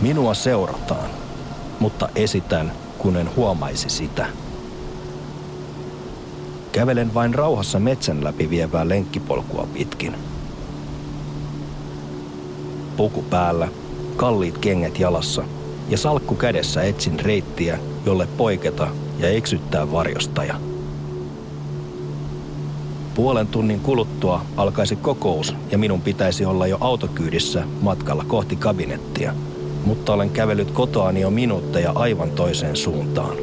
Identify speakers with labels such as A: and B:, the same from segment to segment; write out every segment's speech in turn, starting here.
A: Minua seurataan, mutta esitän, kun en huomaisi sitä. Kävelen vain rauhassa metsän läpi vievää lenkkipolkua pitkin. Puku päällä, kalliit kengät jalassa ja salkku kädessä etsin reittiä, jolle poiketa ja eksyttää varjostaja. Puolen tunnin kuluttua alkaisi kokous ja minun pitäisi olla jo autokyydissä matkalla kohti kabinettia – mutta olen kävellyt kotoani jo minuutteja aivan toiseen suuntaan.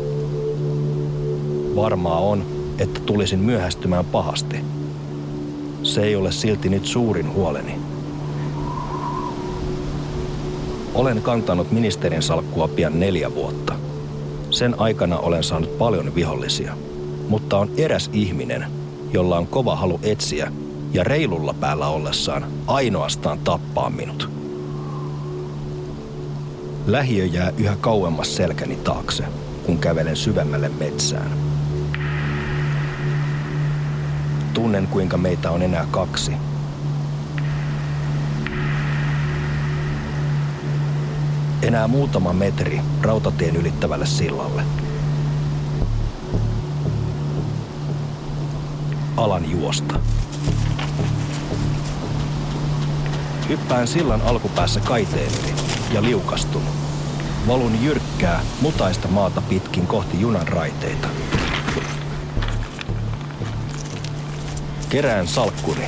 A: Varmaa on, että tulisin myöhästymään pahasti. Se ei ole silti nyt suurin huoleni. Olen kantanut ministerin salkkua pian neljä vuotta. Sen aikana olen saanut paljon vihollisia, mutta on eräs ihminen, jolla on kova halu etsiä ja reilulla päällä ollessaan ainoastaan tappaa minut. Lähiö jää yhä kauemmas selkäni taakse, kun kävelen syvemmälle metsään. Tunnen, kuinka meitä on enää kaksi. Enää muutama metri rautatien ylittävälle sillalle. Alan juosta. Hyppään sillan alkupäässä kaiteen yli ja liukastun. Valun jyrkkää, mutaista maata pitkin kohti junan raiteita. Kerään salkkuni.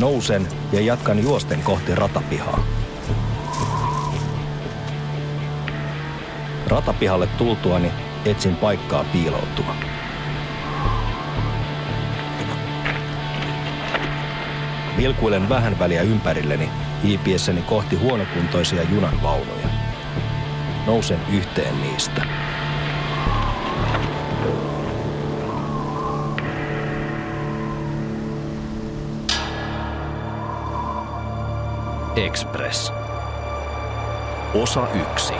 A: Nousen ja jatkan juosten kohti ratapihaa. Ratapihalle tultuani etsin paikkaa piiloutua. Vilkuilen vähän väliä ympärilleni hiipiessäni kohti huonokuntoisia junanvaunuja. Nousen yhteen niistä. Express. Osa yksi.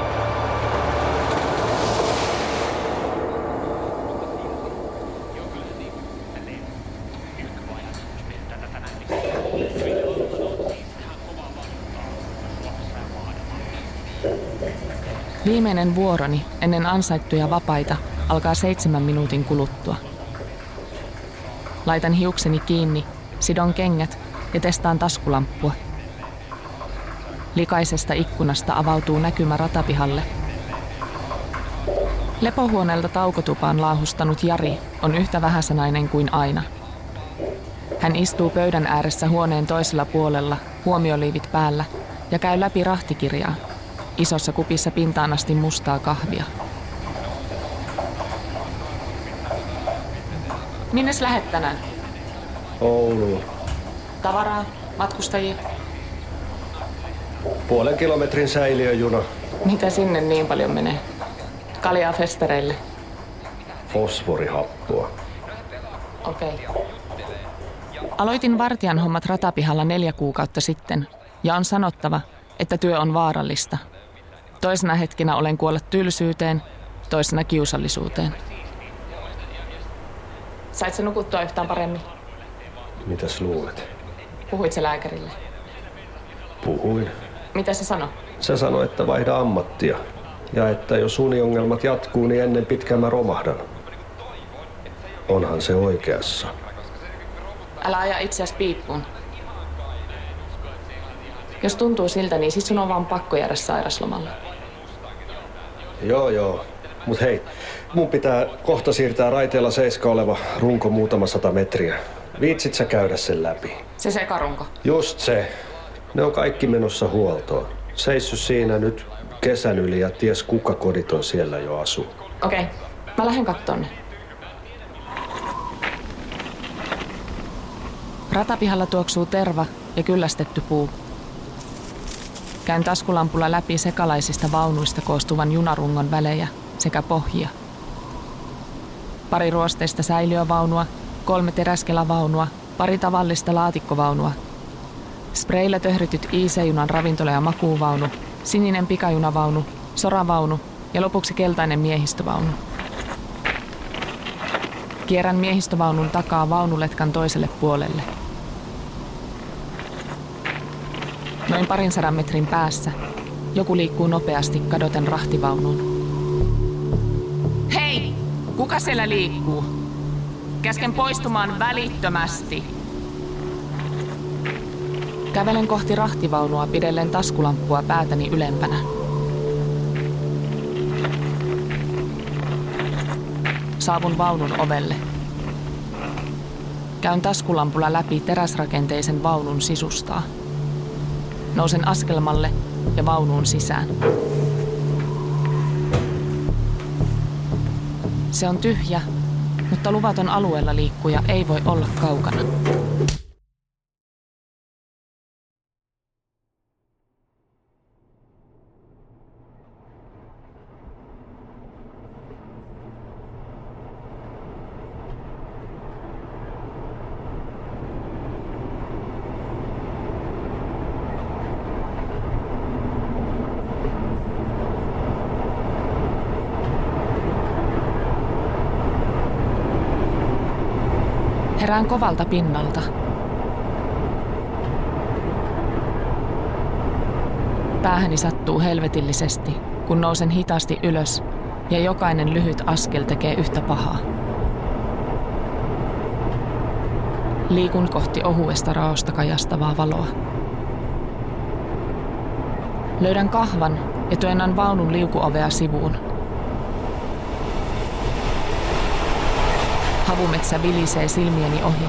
B: Viimeinen vuoroni ennen ansaittuja vapaita alkaa seitsemän minuutin kuluttua. Laitan hiukseni kiinni, sidon kengät ja testaan taskulamppua. Likaisesta ikkunasta avautuu näkymä ratapihalle. Lepohuoneelta taukotupaan laahustanut Jari on yhtä vähäsanainen kuin aina. Hän istuu pöydän ääressä huoneen toisella puolella, huomioliivit päällä, ja käy läpi rahtikirjaa, isossa kupissa pintaan asti mustaa kahvia. Minnes lähet tänään?
C: Ouluun.
B: Tavaraa, matkustajia.
C: Puolen kilometrin säiliöjuna.
B: Mitä sinne niin paljon menee? Kaljaa festereille.
C: Fosforihappoa.
B: Okei. Okay. Aloitin vartijan hommat ratapihalla neljä kuukautta sitten, ja on sanottava, että työ on vaarallista. Toisena hetkinä olen kuollut tylsyyteen, toisena kiusallisuuteen. Sait sä nukuttua yhtään paremmin?
C: Mitäs luulet?
B: Puhuit se lääkärille.
C: Puhuin.
B: Mitä se sanoi?
C: Se sanoi, että vaihda ammattia. Ja että jos uniongelmat jatkuu, niin ennen pitkään mä romahdan. Onhan se oikeassa.
B: Älä aja itseäsi piippuun. Jos tuntuu siltä, niin sit sun on vaan pakko jäädä sairaslomalla.
C: Joo, joo. Mut hei, mun pitää kohta siirtää raiteella seiska oleva runko muutama sata metriä. Viitsit sä käydä sen läpi?
B: Se sekarunko.
C: Just se. Ne on kaikki menossa huoltoon. Seissy siinä nyt kesän yli ja ties kuka kodit on siellä jo asu.
B: Okei, okay. mä lähden kattoon ne. Ratapihalla tuoksuu terva ja kyllästetty puu. Käyn taskulampulla läpi sekalaisista vaunuista koostuvan junarungon välejä sekä pohjia. Pari ruosteista säiliövaunua, kolme teräskelavaunua, pari tavallista laatikkovaunua. Spreillä töhrytyt IC-junan ravintola- ja makuuvaunu, sininen pikajunavaunu, soravaunu ja lopuksi keltainen miehistövaunu. Kierrän miehistövaunun takaa vaunuletkan toiselle puolelle. Noin parin sadan metrin päässä joku liikkuu nopeasti kadoten rahtivaunuun. Hei! Kuka siellä liikkuu? Käsken poistumaan välittömästi. Kävelen kohti rahtivaunua pidellen taskulamppua päätäni ylempänä. Saavun vaunun ovelle. Käyn taskulampulla läpi teräsrakenteisen vaunun sisustaa. Nousen askelmalle ja vaunuun sisään. Se on tyhjä, mutta luvaton alueella liikkuja ei voi olla kaukana. Herään kovalta pinnalta. Päähäni sattuu helvetillisesti, kun nousen hitaasti ylös ja jokainen lyhyt askel tekee yhtä pahaa. Liikun kohti ohuesta raosta kajastavaa valoa. Löydän kahvan ja työnän vaunun liukuovea sivuun – Havumetsä vilisee silmieni ohi,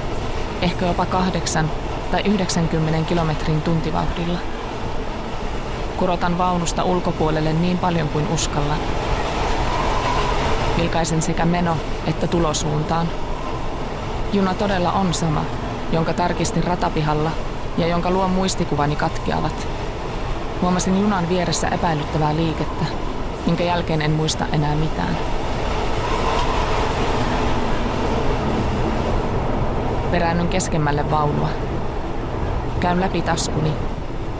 B: ehkä jopa kahdeksan tai 90 kilometrin tuntivauhdilla. Kurotan vaunusta ulkopuolelle niin paljon kuin uskallan. Vilkaisen sekä meno- että tulosuuntaan. Juna todella on sama, jonka tarkistin ratapihalla ja jonka luo muistikuvani katkeavat. Huomasin junan vieressä epäilyttävää liikettä, minkä jälkeen en muista enää mitään. Peräännyn keskemmälle vaunua. Käyn läpi taskuni.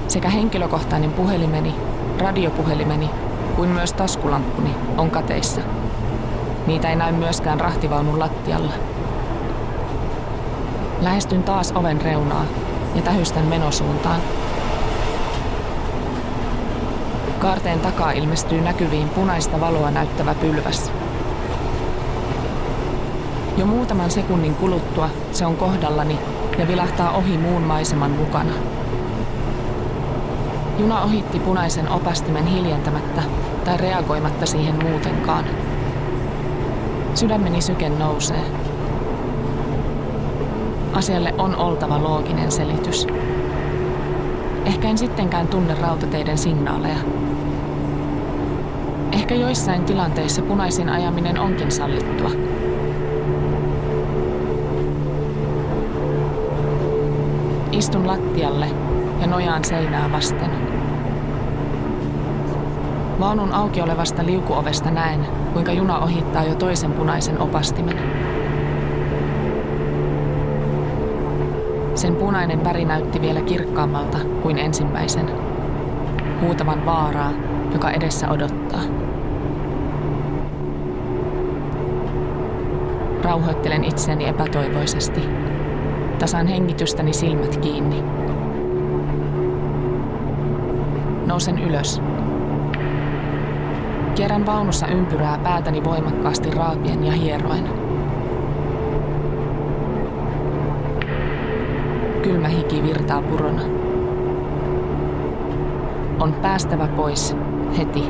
B: Sekä henkilökohtainen puhelimeni, radiopuhelimeni kuin myös taskulamppuni on kateissa. Niitä ei näy myöskään rahtivaunun lattialla. Lähestyn taas oven reunaa ja tähystän menosuuntaan. Kaarteen takaa ilmestyy näkyviin punaista valoa näyttävä pylväs. Jo muutaman sekunnin kuluttua se on kohdallani ja vilahtaa ohi muun maiseman mukana. Juna ohitti punaisen opastimen hiljentämättä tai reagoimatta siihen muutenkaan. Sydämeni syke nousee. Asialle on oltava looginen selitys. Ehkä en sittenkään tunne rautateiden signaaleja. Ehkä joissain tilanteissa punaisin ajaminen onkin sallittua – Istun lattialle ja nojaan seinää vasten. Vaunun auki olevasta liukuovesta näen, kuinka juna ohittaa jo toisen punaisen opastimen. Sen punainen väri näytti vielä kirkkaammalta kuin ensimmäisen. Huutavan vaaraa, joka edessä odottaa. Rauhoittelen itseäni epätoivoisesti. Tasan hengitystäni silmät kiinni. Nousen ylös. Kierrän vaunussa ympyrää päätäni voimakkaasti raapien ja hieroen. Kylmä hiki virtaa purona. On päästävä pois heti.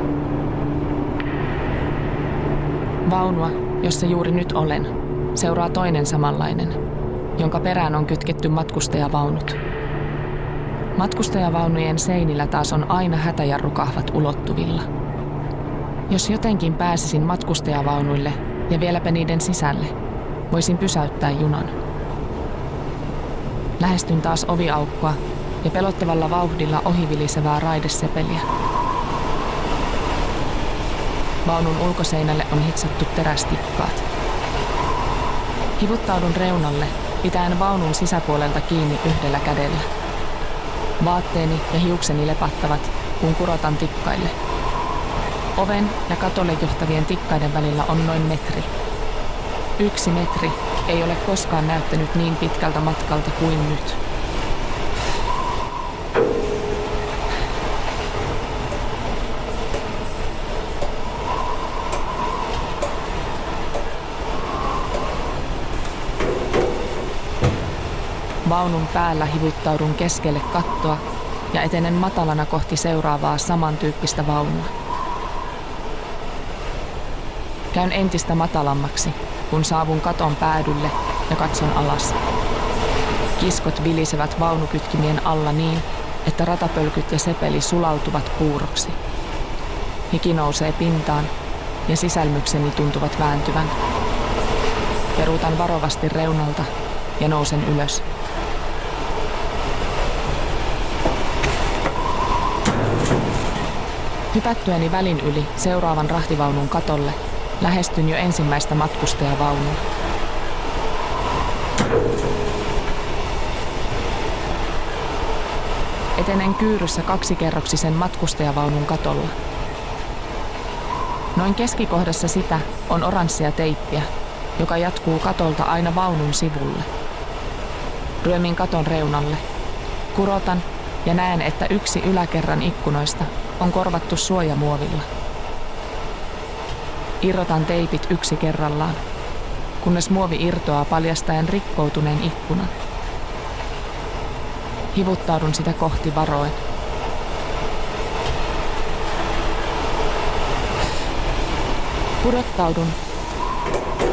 B: Vaunua, jossa juuri nyt olen, seuraa toinen samanlainen – jonka perään on kytketty matkustajavaunut. Matkustajavaunujen seinillä taas on aina hätäjarrukahvat ulottuvilla. Jos jotenkin pääsisin matkustajavaunuille ja vieläpä niiden sisälle, voisin pysäyttää junan. Lähestyn taas oviaukkoa ja pelottavalla vauhdilla ohivilisevää raidesepeliä. Vaunun ulkoseinälle on hitsattu terästikkaat. Hivuttaudun reunalle, pitäen vaunun sisäpuolelta kiinni yhdellä kädellä. Vaatteeni ja hiukseni lepattavat, kun kurotan tikkaille. Oven ja katolle johtavien tikkaiden välillä on noin metri. Yksi metri ei ole koskaan näyttänyt niin pitkältä matkalta kuin nyt. Vaunun päällä hivuttaudun keskelle kattoa ja etenen matalana kohti seuraavaa samantyyppistä vaunua. Käyn entistä matalammaksi, kun saavun katon päädylle ja katson alas. Kiskot vilisevät vaunukytkimien alla niin, että ratapölkyt ja sepeli sulautuvat puuroksi. Hiki nousee pintaan ja sisälmykseni tuntuvat vääntyvän. Peruutan varovasti reunalta ja nousen ylös. Hypättyäni välin yli seuraavan rahtivaunun katolle lähestyn jo ensimmäistä matkustajavaunua. Etenen kyyryssä kaksikerroksisen matkustajavaunun katolla. Noin keskikohdassa sitä on oranssia teippiä, joka jatkuu katolta aina vaunun sivulle. Ryömin katon reunalle. Kurotan ja näen, että yksi yläkerran ikkunoista on korvattu suojamuovilla. Irrotan teipit yksi kerrallaan, kunnes muovi irtoaa paljastaen rikkoutuneen ikkunan. Hivuttaudun sitä kohti varoen. Pudottaudun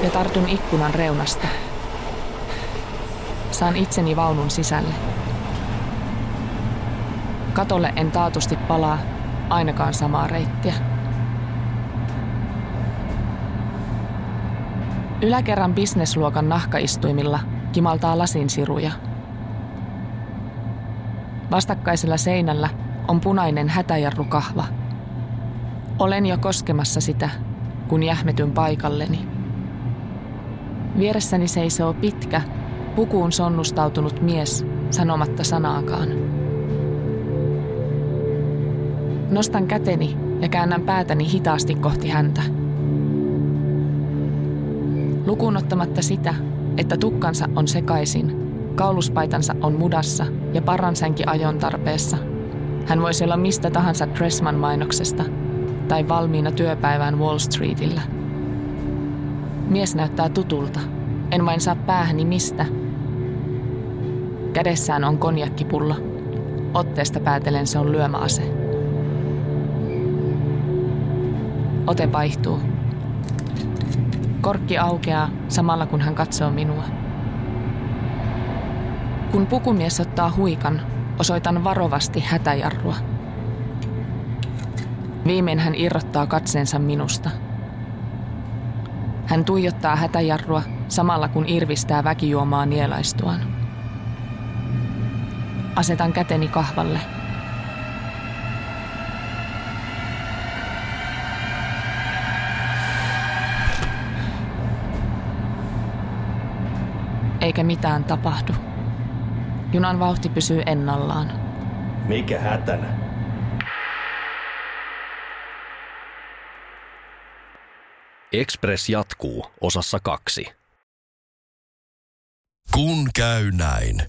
B: ja tartun ikkunan reunasta. Saan itseni vaunun sisälle. Katolle en taatusti palaa, ainakaan samaa reittiä. Yläkerran bisnesluokan nahkaistuimilla kimaltaa lasinsiruja. Vastakkaisella seinällä on punainen hätäjarrukahva. Olen jo koskemassa sitä, kun jähmetyn paikalleni. Vieressäni seisoo pitkä, pukuun sonnustautunut mies sanomatta sanaakaan. Nostan käteni ja käännän päätäni hitaasti kohti häntä. Lukuun ottamatta sitä, että tukkansa on sekaisin, kauluspaitansa on mudassa ja parransänki ajon tarpeessa. Hän voisi olla mistä tahansa Dressman-mainoksesta tai valmiina työpäivään Wall Streetillä. Mies näyttää tutulta. En vain saa päähäni mistä. Kädessään on konjakkipullo. Otteesta päätelen se on lyömäase. Ote vaihtuu. Korkki aukeaa samalla kun hän katsoo minua. Kun pukumies ottaa huikan, osoitan varovasti hätäjarrua. Viimein hän irrottaa katseensa minusta. Hän tuijottaa hätäjarrua samalla kun irvistää väkijuomaa nielaistuaan. Asetan käteni kahvalle. Eikä mitään tapahdu. Junan vauhti pysyy ennallaan.
C: Mikä hätänä?
D: Express jatkuu osassa kaksi. Kun käy näin.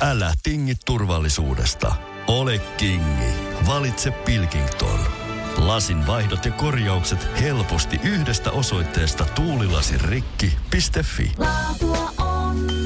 D: Älä tingi turvallisuudesta. Ole kingi. Valitse Pilkington. Lasin vaihdot ja korjaukset helposti yhdestä osoitteesta tuulilasirikki.fi.
E: Laatua on